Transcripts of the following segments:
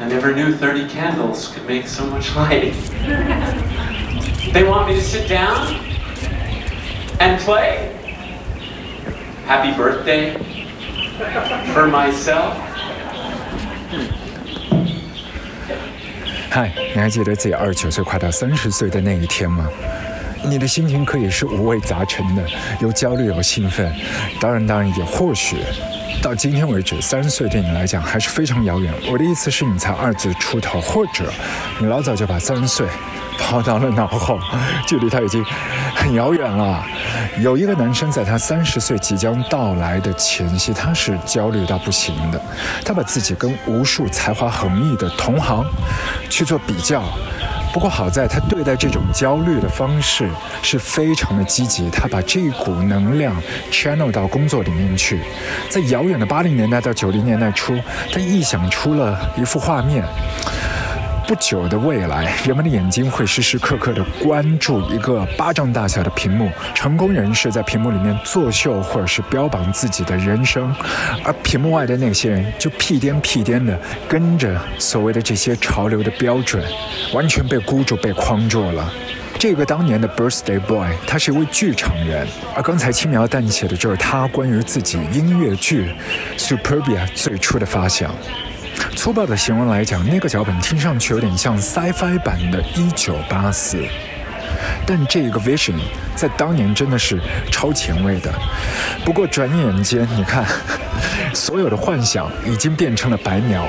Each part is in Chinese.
I never knew 30 candles could make so much light. they want me to sit down and play? Happy birthday for myself? 嗨，你还记得自己二十九岁快到三十岁的那一天吗？ 你的心情可以是五味杂陈的，有焦虑，有兴奋，当然，当然也或许，到今天为止，三十岁对你来讲还是非常遥远。我的意思是你才二字出头，或者你老早就把三十岁抛到了脑后，距离他已经很遥远了。有一个男生在他三十岁即将到来的前夕，他是焦虑到不行的，他把自己跟无数才华横溢的同行去做比较。不过好在他对待这种焦虑的方式是非常的积极，他把这股能量 channel 到工作里面去。在遥远的八零年代到九零年代初，他臆想出了一幅画面。不久的未来，人们的眼睛会时时刻刻地关注一个巴掌大小的屏幕，成功人士在屏幕里面作秀或者是标榜自己的人生，而屏幕外的那些人就屁颠屁颠地跟着所谓的这些潮流的标准，完全被箍住、被框住了。这个当年的 Birthday Boy，他是一位剧场人，而刚才轻描淡写的就是他关于自己音乐剧 Superbia 最初的发想。粗暴的形容来讲，那个脚本听上去有点像 sci-fi 版的《一九八四》，但这个 vision 在当年真的是超前卫的。不过转眼间，你看，所有的幻想已经变成了白描。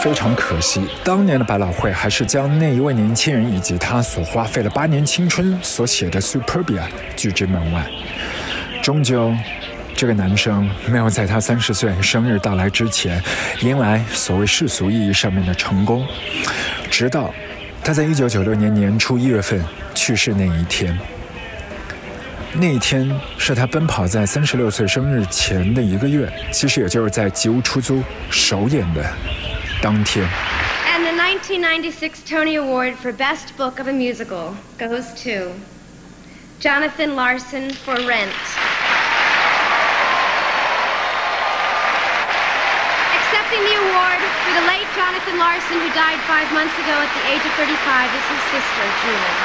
非常可惜，当年的百老汇还是将那一位年轻人以及他所花费了八年青春所写的《Superbia》拒之门外。终究，这个男生没有在他三十岁生日到来之前迎来所谓世俗意义上面的成功，直到他在一九九六年年初一月份去世那一天。那一天是他奔跑在三十六岁生日前的一个月，其实也就是在《吉屋出租》首演的。当天。And the 1996 Tony Award for Best Book of a Musical goes to Jonathan Larson for Rent. Accepting the award for the late Jonathan Larson, who died five months ago at the age of 35, is his sister, Julie.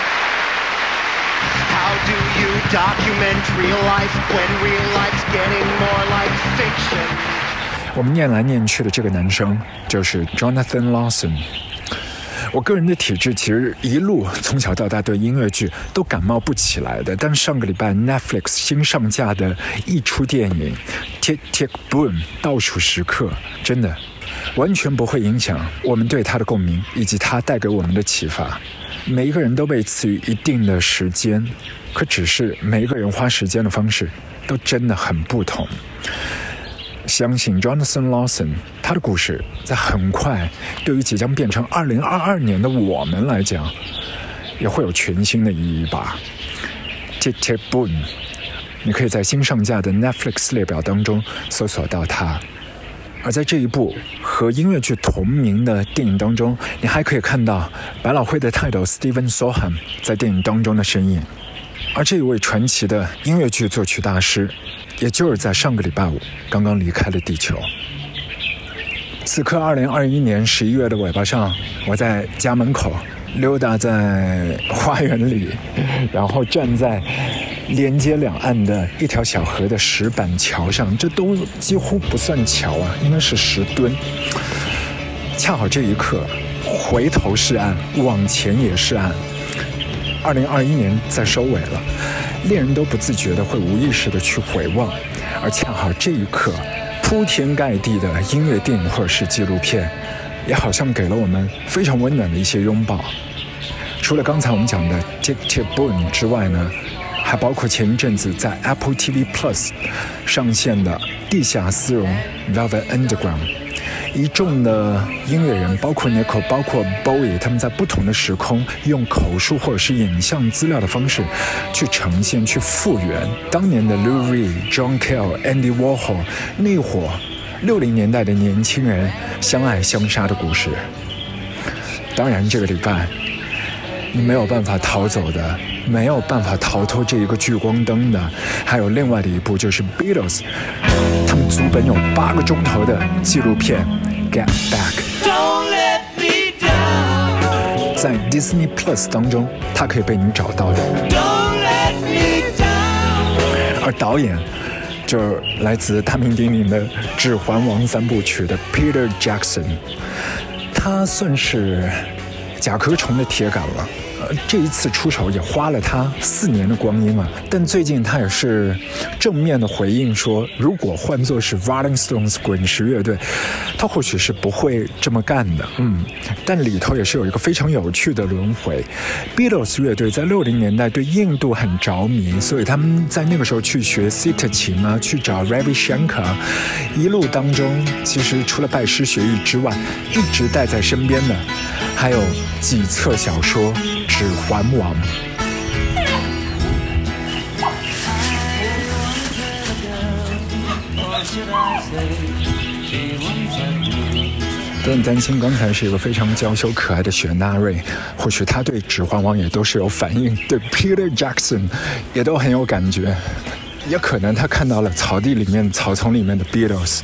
How do you document real life when real life's getting more like fiction? 我们念来念去的这个男生就是 Jonathan Lawson。我个人的体质其实一路从小到大对音乐剧都感冒不起来的，但上个礼拜 Netflix 新上架的一出电影《Tick Tick Boom》倒数时刻，真的完全不会影响我们对他的共鸣以及他带给我们的启发。每一个人都被赐予一定的时间，可只是每一个人花时间的方式都真的很不同。相信 Jonathan Lawson 他的故事，在很快对于即将变成二零二二年的我们来讲，也会有全新的意义吧。Tick Tick Boom，你可以在新上架的 Netflix 列表当中搜索到它。而在这一部和音乐剧同名的电影当中，你还可以看到百老汇的泰斗 Steven Soham 在电影当中的身影。而这一位传奇的音乐剧作曲大师。也就是在上个礼拜五，刚刚离开了地球。此刻，二零二一年十一月的尾巴上，我在家门口溜达在花园里，然后站在连接两岸的一条小河的石板桥上，这都几乎不算桥啊，应该是石墩。恰好这一刻，回头是岸，往前也是岸。二零二一年在收尾了。恋人都不自觉的会无意识的去回望，而恰好这一刻，铺天盖地的音乐电影或者是纪录片，也好像给了我们非常温暖的一些拥抱。除了刚才我们讲的《Tick Tick Boom》之外呢，还包括前一阵子在 Apple TV Plus 上线的《地下丝绒》《Velvet Underground》，一众的音乐人，包括 Nico，包括 Bowie，他们在不同的时空，用口述或者是影像资料的方式，去呈现、去复原当年的 Lou Reed、John Cale、Andy Warhol 那伙六零年代的年轻人相爱相杀的故事。当然，这个礼拜你没有办法逃走的，没有办法逃脱这一个聚光灯的，还有另外的一部就是 Beatles，他们足本有八个钟头的纪录片《Get Back》，在 Disney Plus 当中，它可以被你找到的。而导演就是来自大名鼎鼎的《指环王》三部曲的 Peter Jackson。他算是甲壳虫的铁杆了。这一次出手也花了他四年的光阴啊！但最近他也是正面的回应说，如果换作是 Rolling Stones 滚石乐队，他或许是不会这么干的。嗯，但里头也是有一个非常有趣的轮回。Beatles 乐队在六零年代对印度很着迷，所以他们在那个时候去学 sit 琴啊，去找 Ravi Shankar，一路当中其实除了拜师学艺之外，一直带在身边的还有几册小说。《指环王》。不用担心，刚才是一个非常娇羞可爱的雪纳瑞，或许他对《指环王》也都是有反应，对 Peter Jackson 也都很有感觉，也可能他看到了草地里面、草丛里面的 Beatles。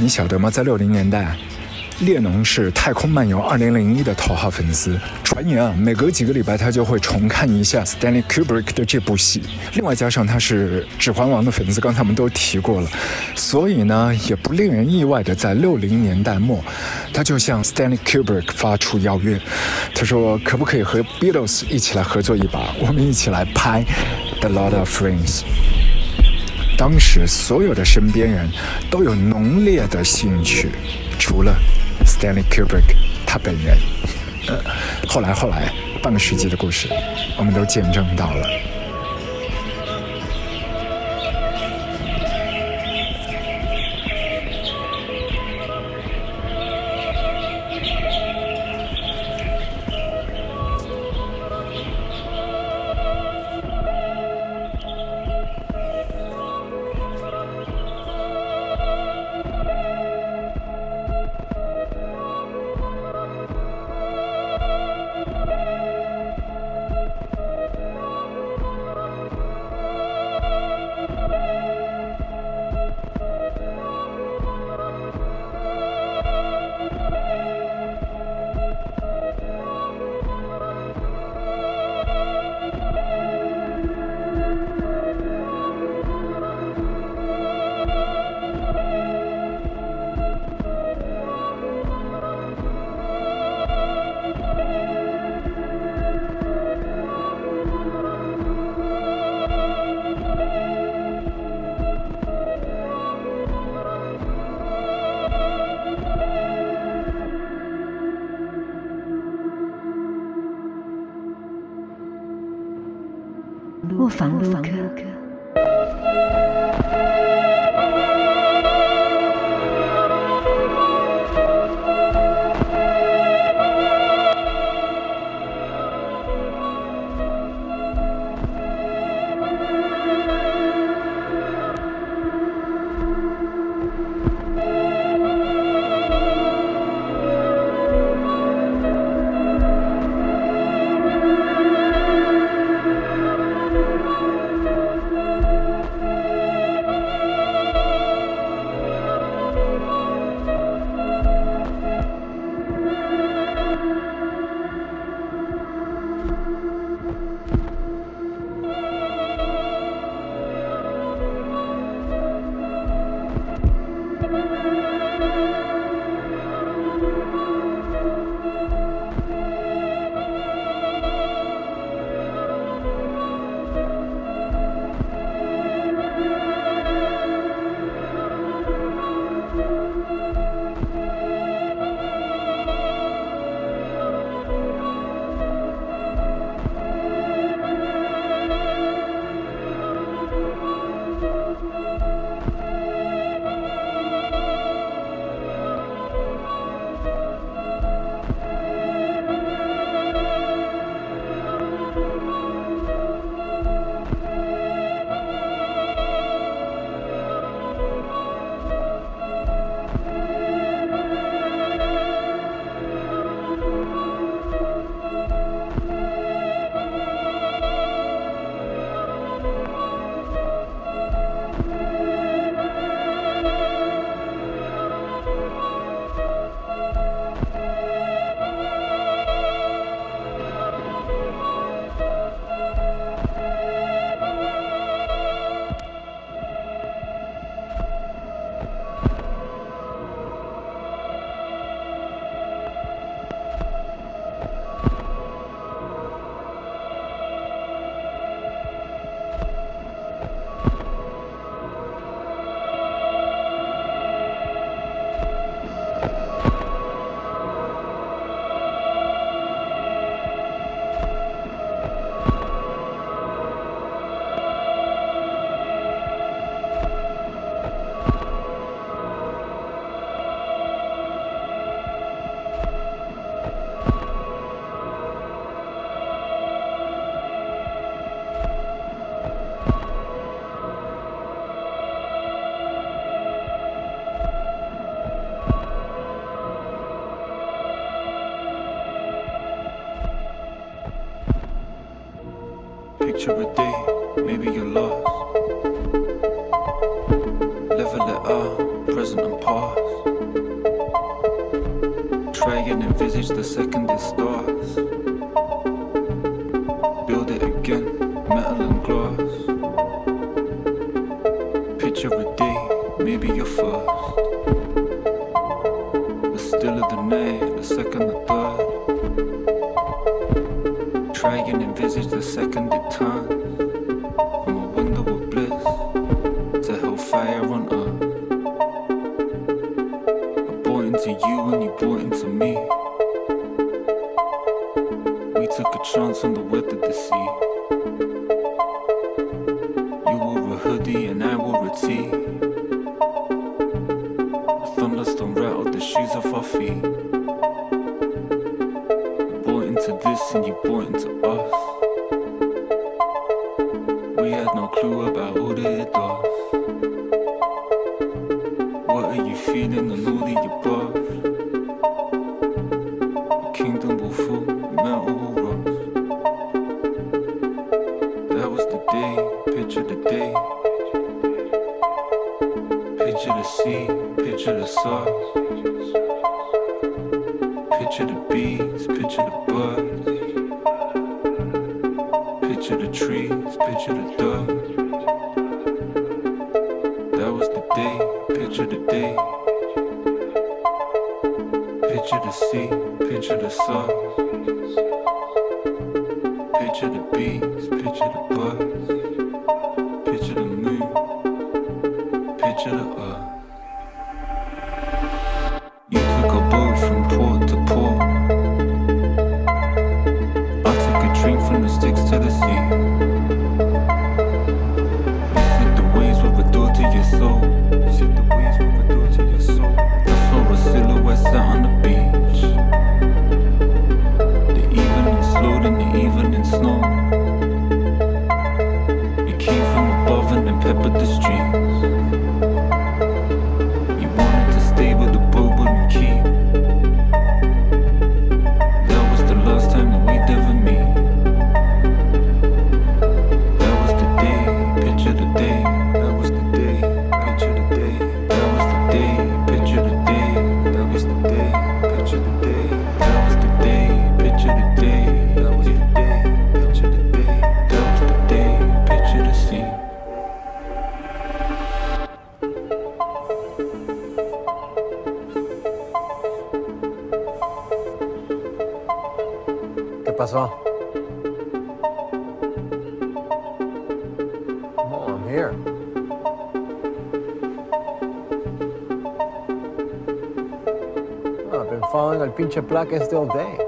你晓得吗？在六零年代。列侬是《太空漫游2001》的头号粉丝，传言啊，每隔几个礼拜他就会重看一下 Stanley Kubrick 的这部戏。另外加上他是《指环王》的粉丝，刚才我们都提过了，所以呢，也不令人意外的，在六零年代末，他就向 Stanley Kubrick 发出邀约，他说可不可以和 Beatles 一起来合作一把，我们一起来拍《The Lord of Rings》。当时所有的身边人都有浓烈的兴趣，除了。Stanley Kubrick，他本人。后来，后来，半个世纪的故事，我们都见证到了。Maybe you're lost. Live a little, present and past. Try and envisage the second is stored. bunch of black as there. day.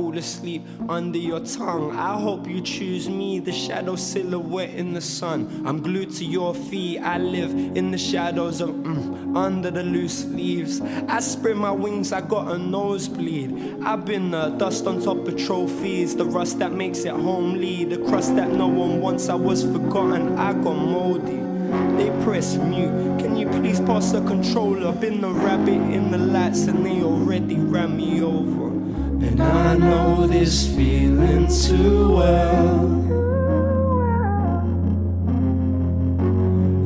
Fall asleep under your tongue. I hope you choose me, the shadow silhouette in the sun. I'm glued to your feet. I live in the shadows of mm, under the loose leaves. I spread my wings. I got a nosebleed. I've been uh, dust on top of trophies, the rust that makes it homely, the crust that no one wants. I was forgotten. I got moldy. They press mute. Can you please pass the controller? I've been the rabbit in the lights and they already ran me over. And I know this feeling too well.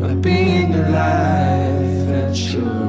Of being alive at your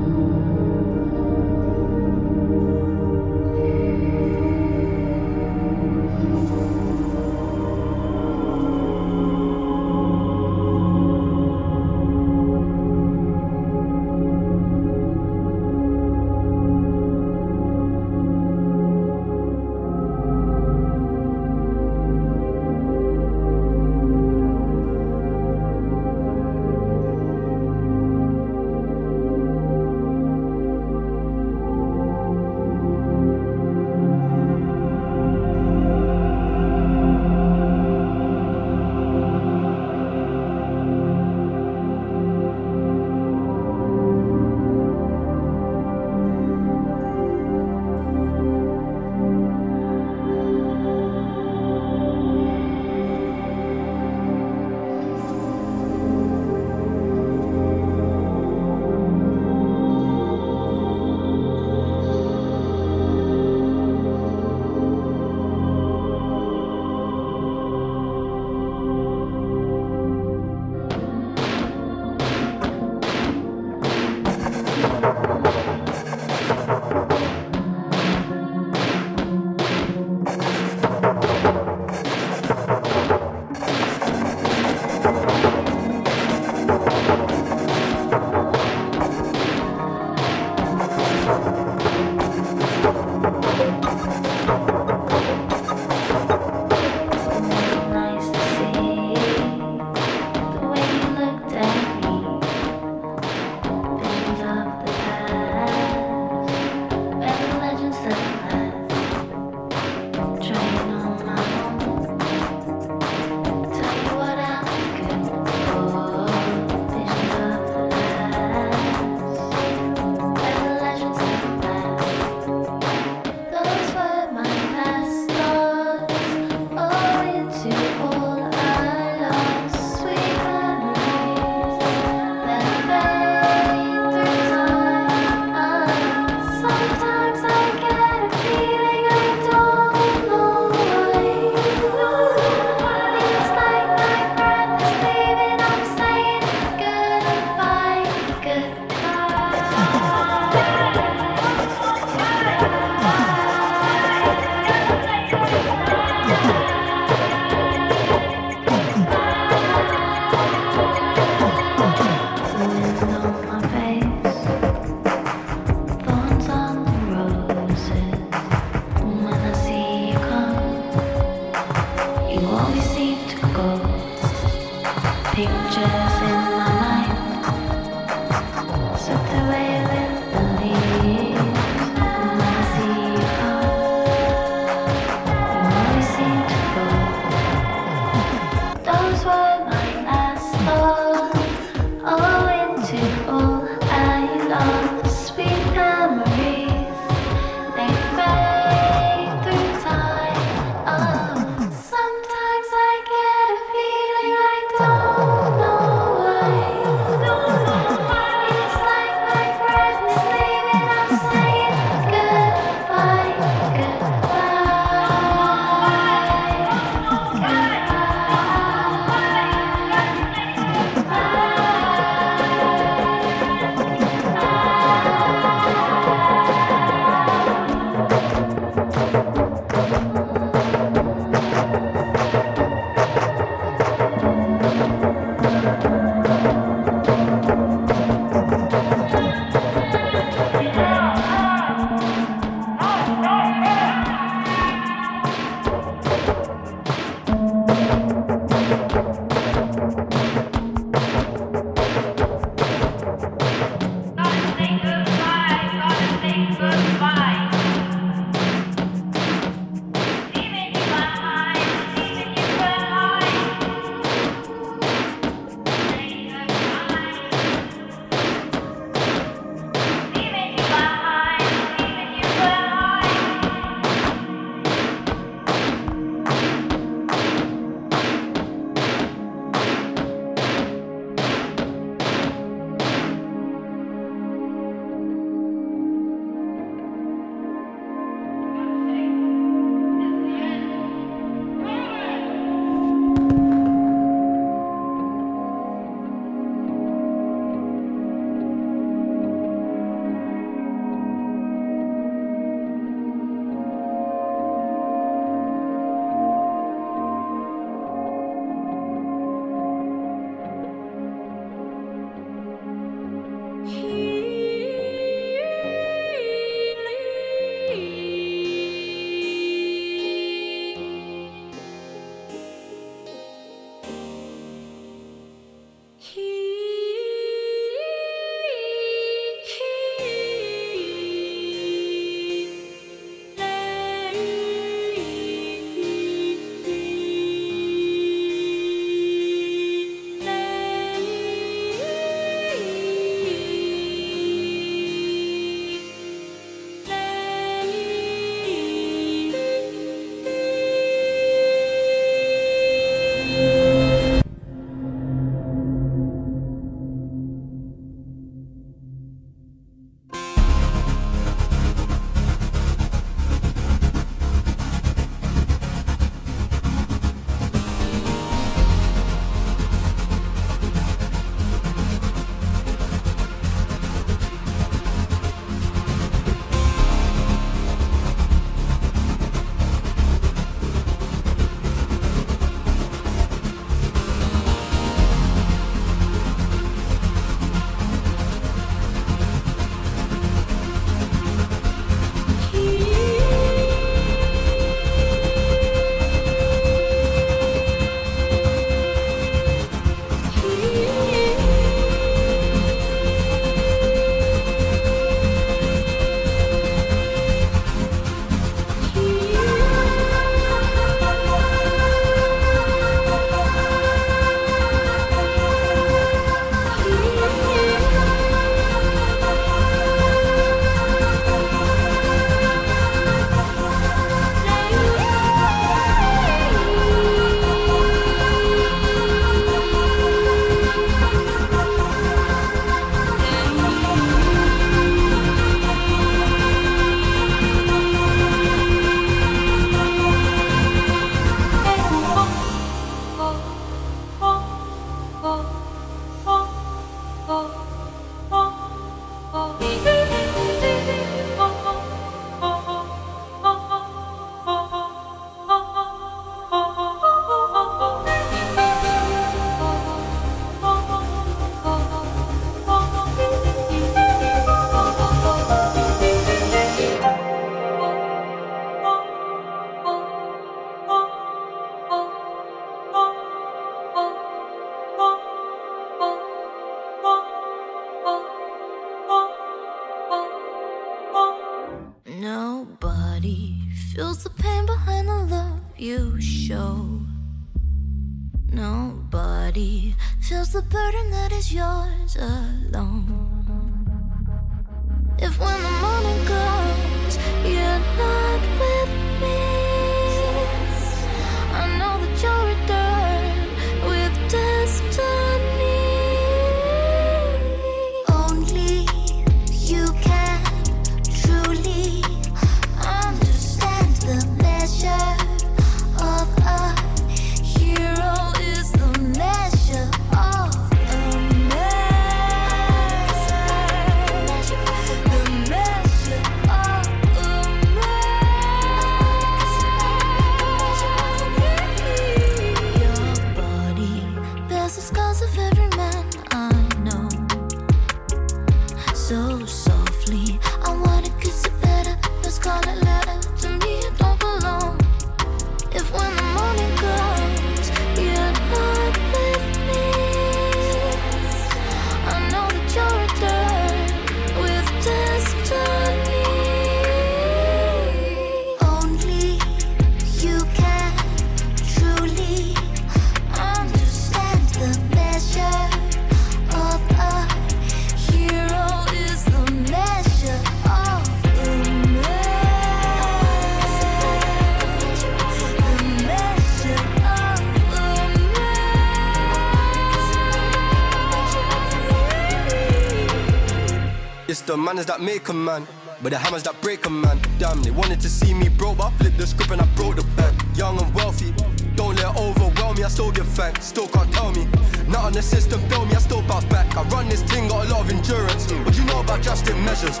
the manners that make a man, but the hammers that break a man. Damn, they wanted to see me broke, but I flipped the script and I broke the bank. Young and wealthy, don't let it overwhelm me. I still give thanks, still can't tell me. Not on the system, fail me, I still bounce back. I run this thing, got a lot of endurance. What you know about drastic measures?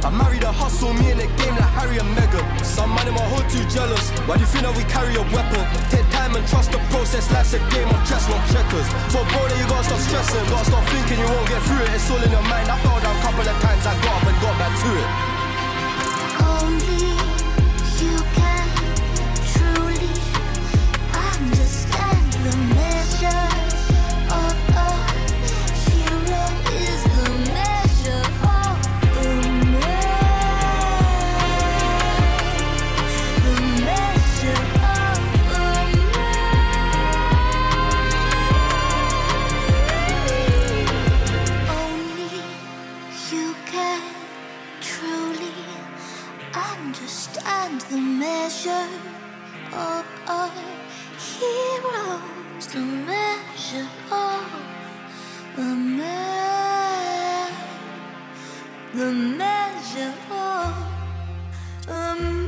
I married a hustle, me in the game like Harry and Meghan. Some man in my hood too jealous. Why do you think that we carry a weapon? Take time and trust the process. Life's a game of chess, not checkers. For that you gotta stop stressing. Gotta stop thinking you won't get through it. It's all in your mind. I a couple of times. I got up and got back to it. Can truly understand the measure of a hero. The measure of a man. The measure of a man.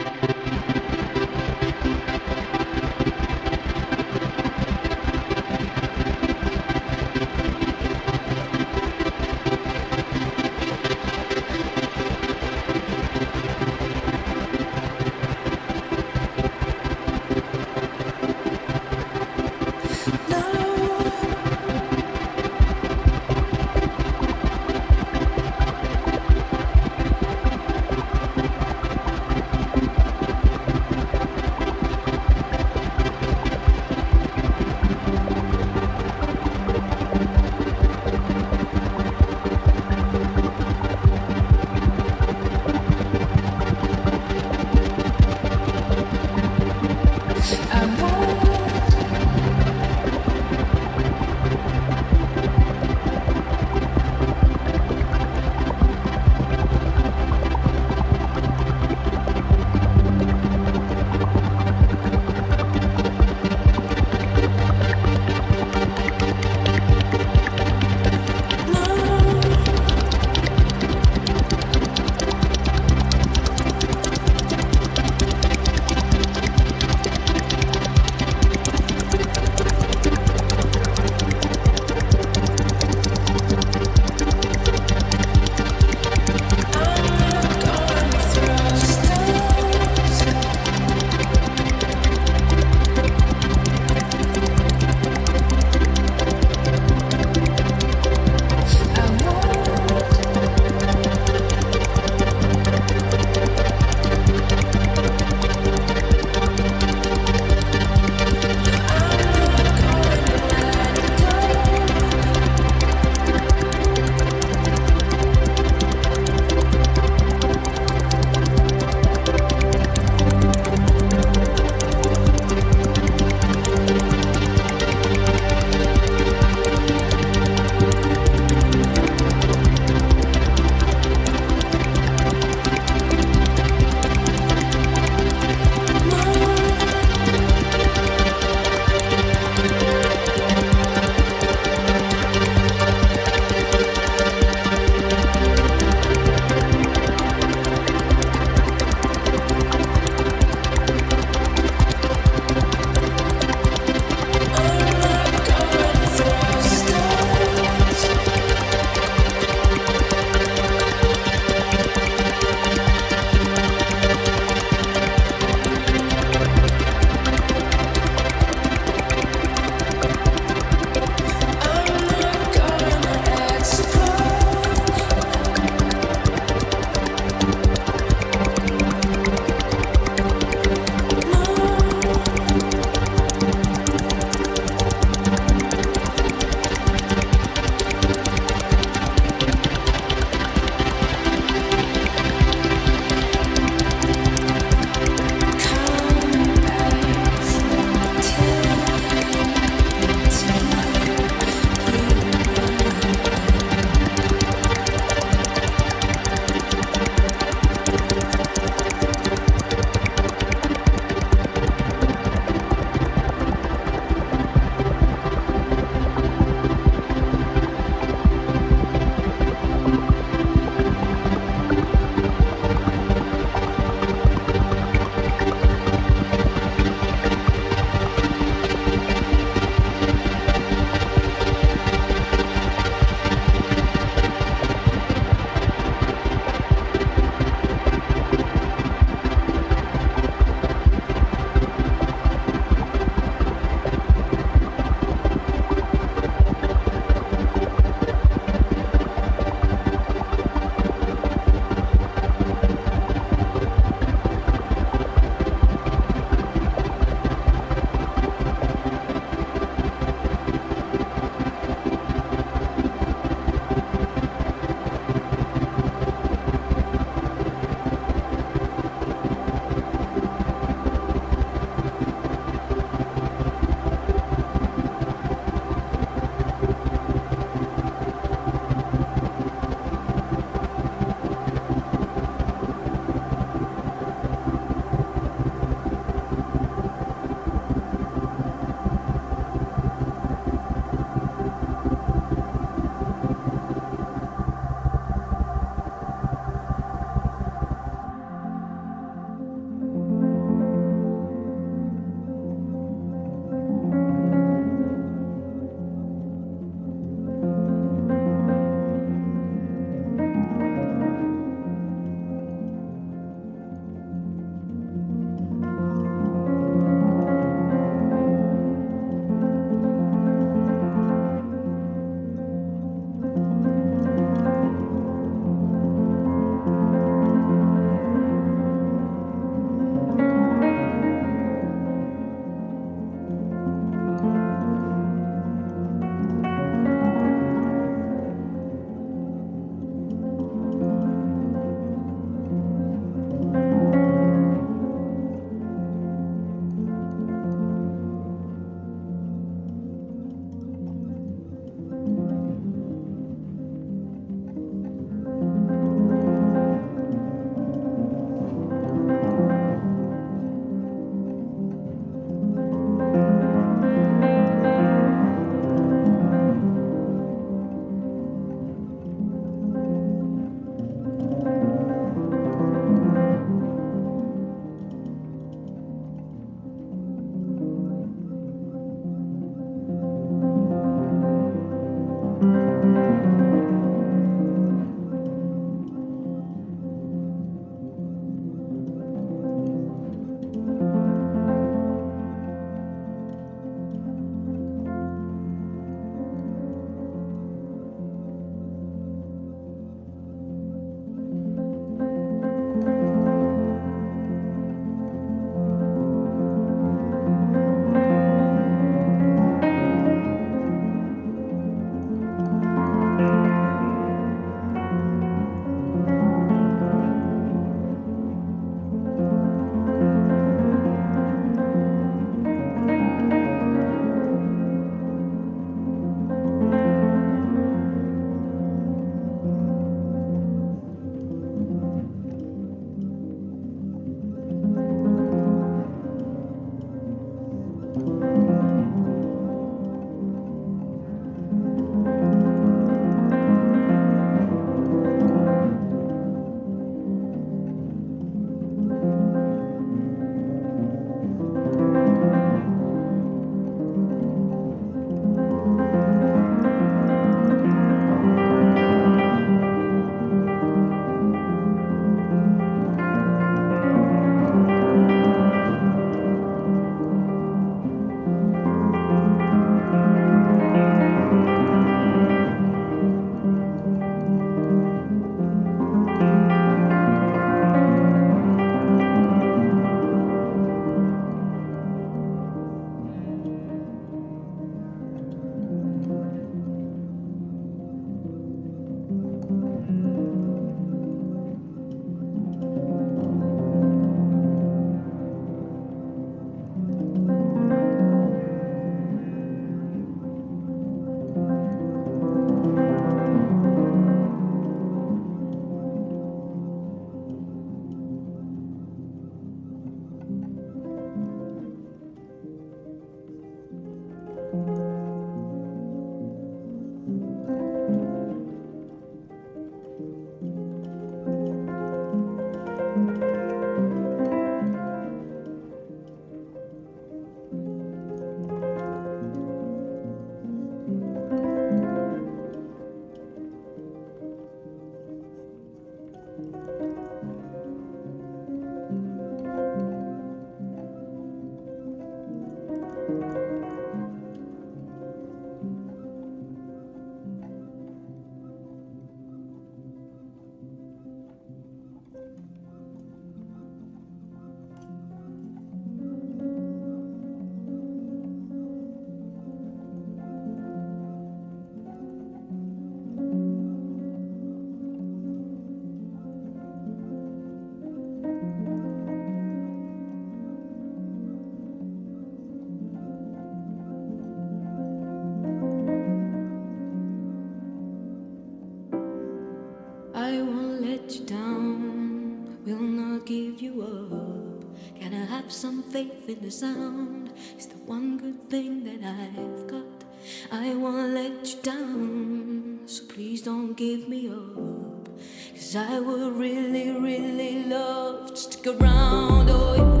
give you up. Can I have some faith in the sound? It's the one good thing that I've got. I won't let you down, so please don't give me up. Cause I would really, really love to stick around. Oh, yeah.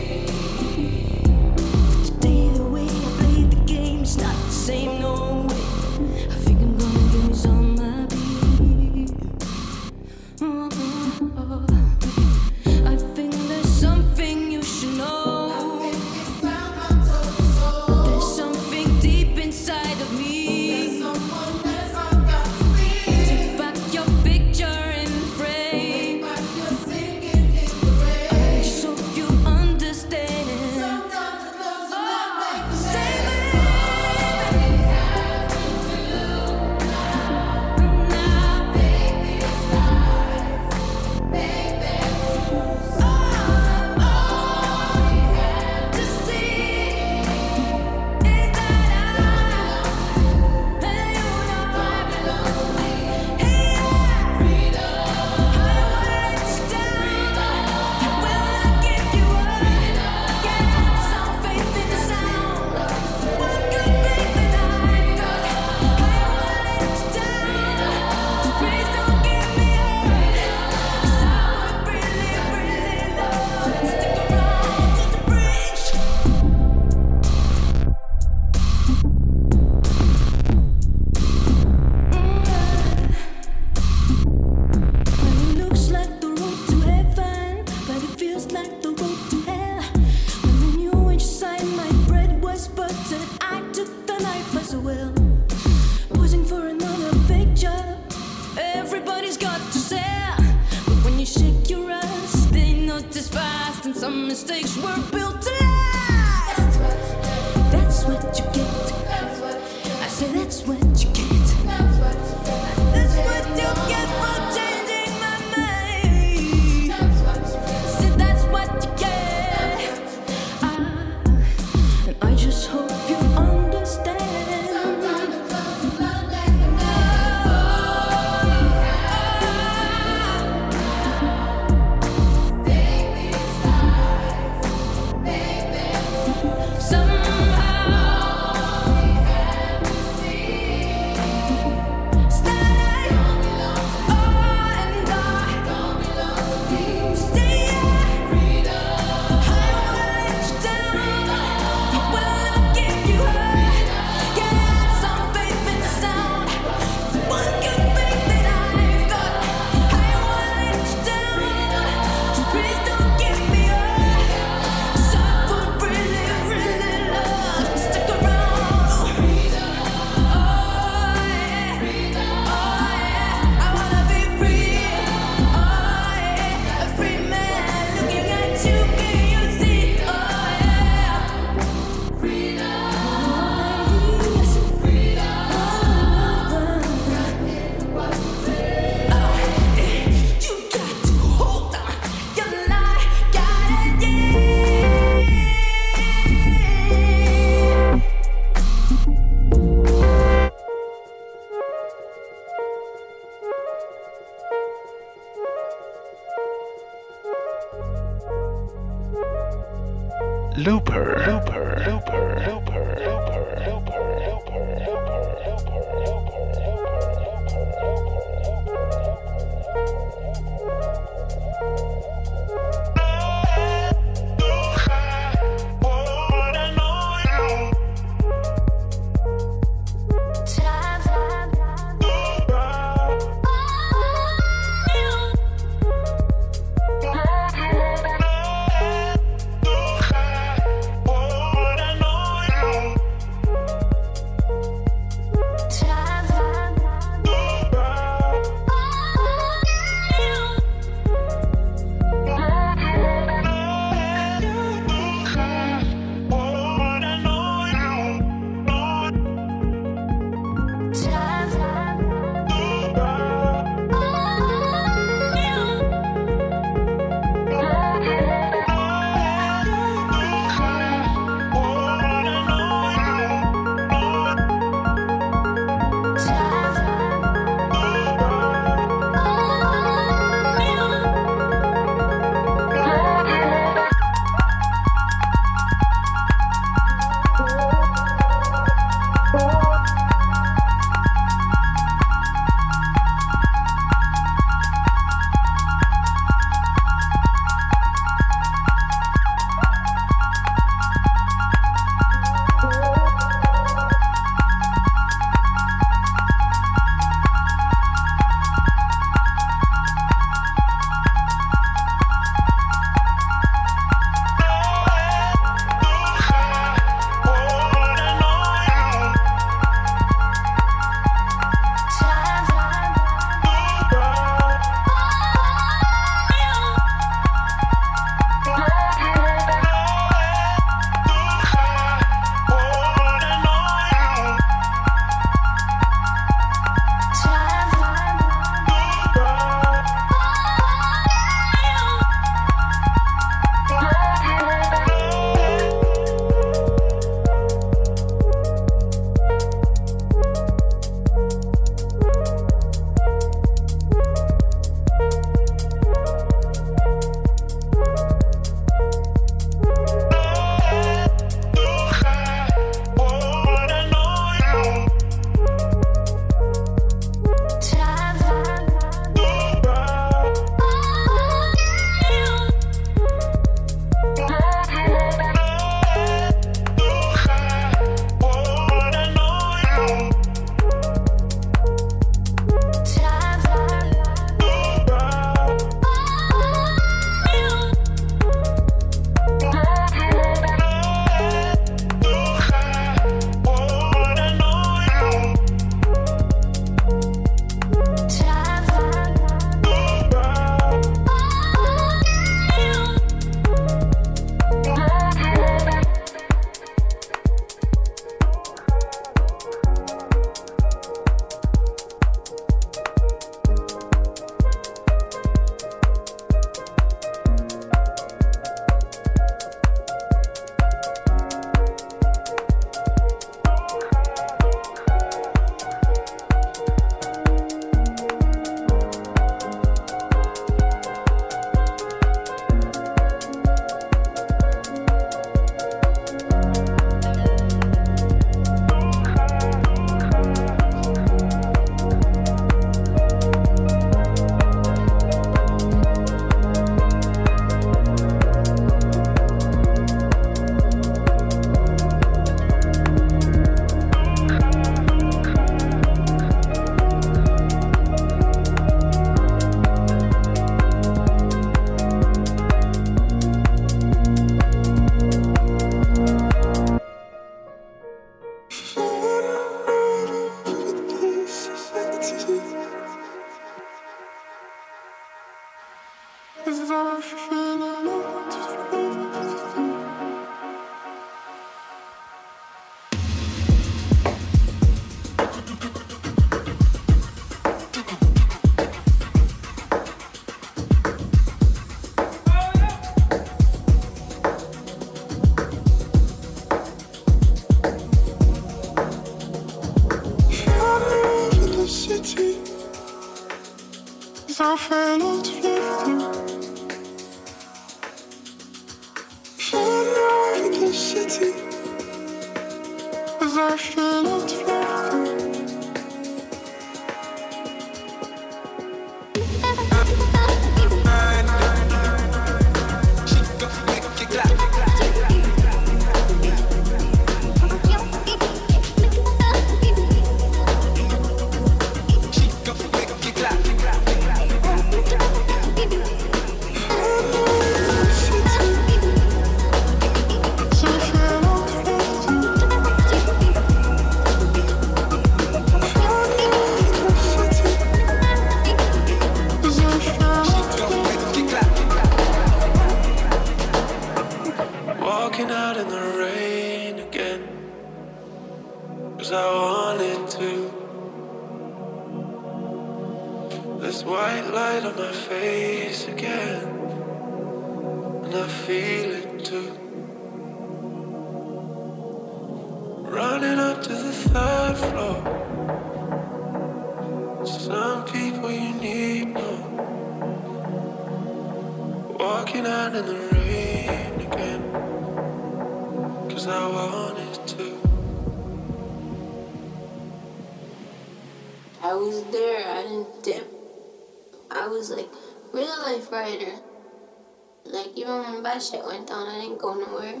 didn't go nowhere.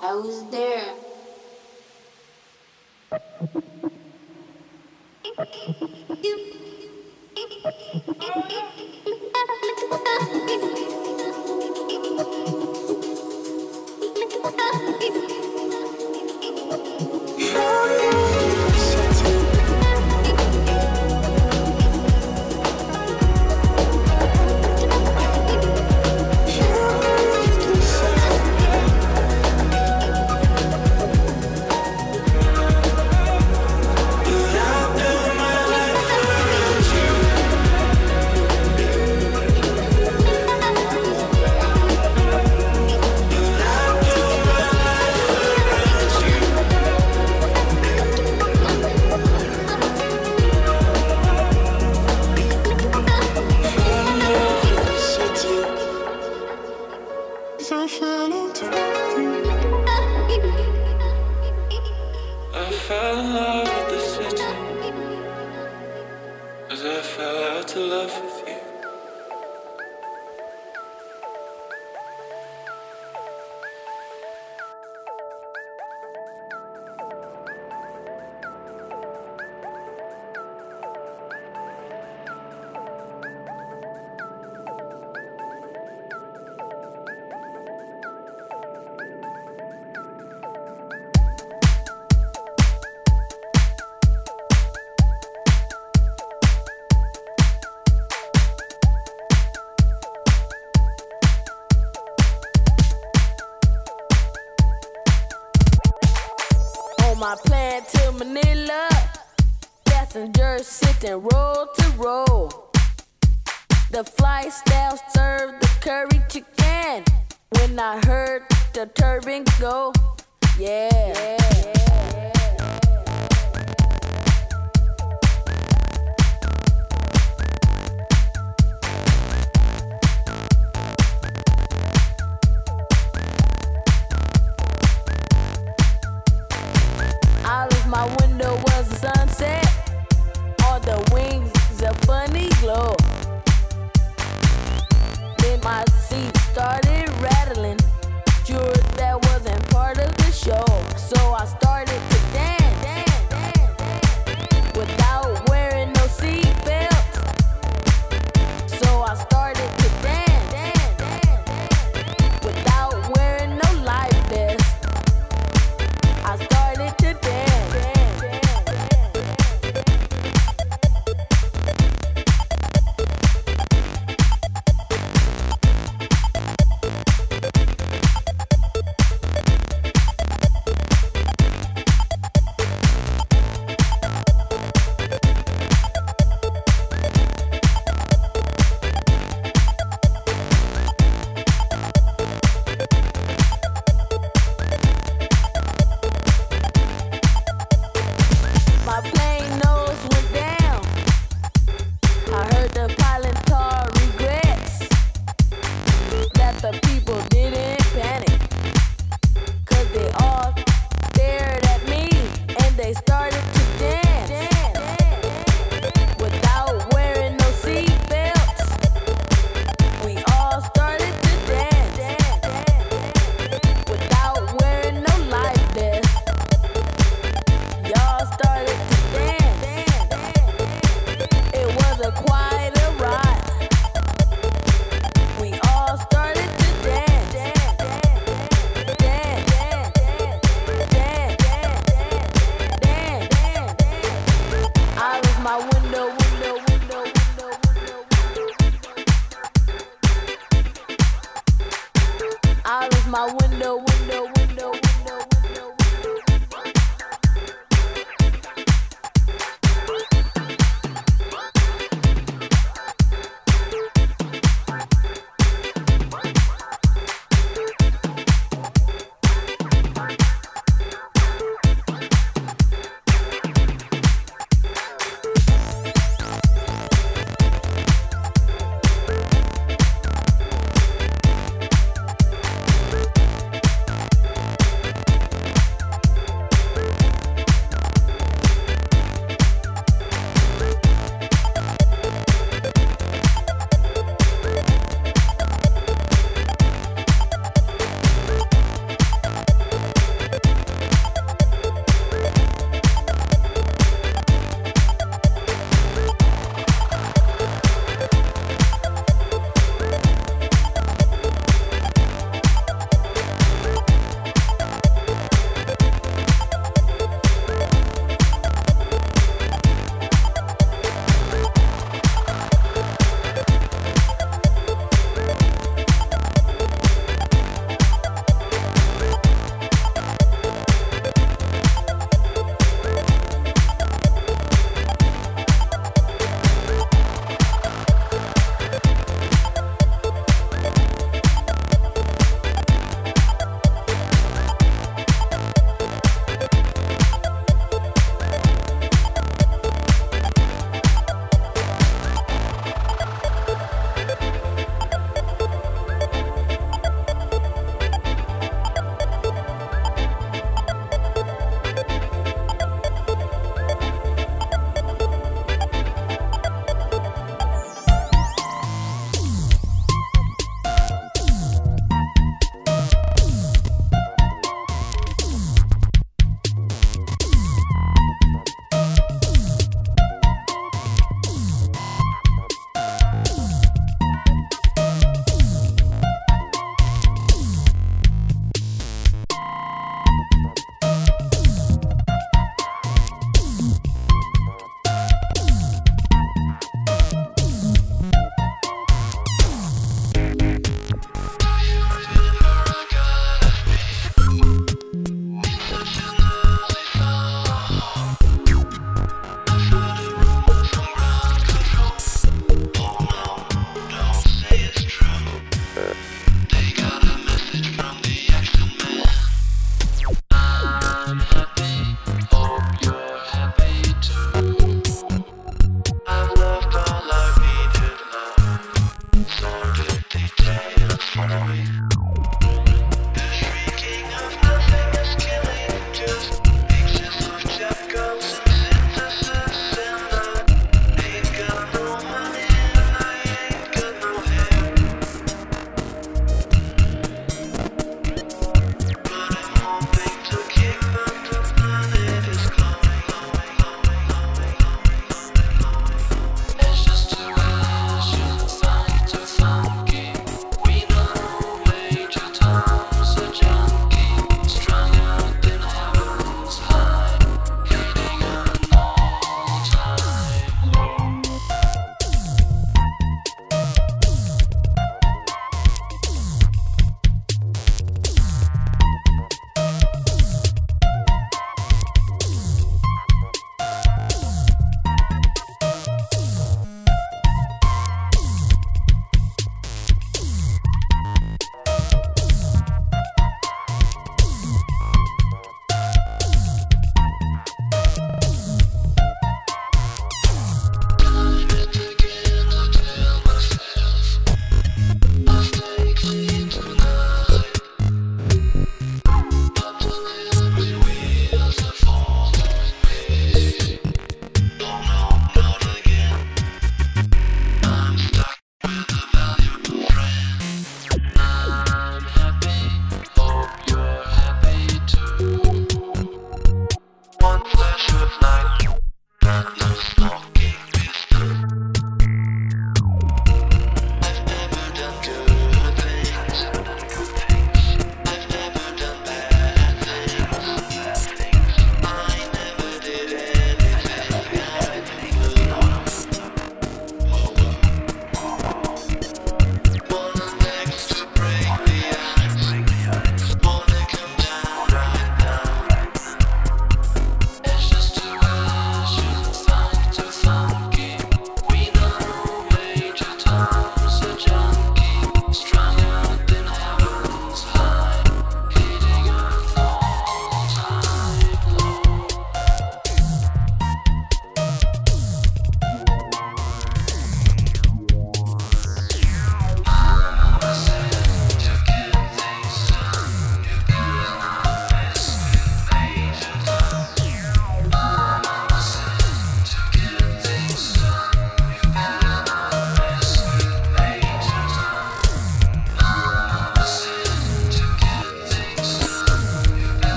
I was there. know. Yeah. yeah. My window was the sunset. The wings, funny glow. Then my seat started. So I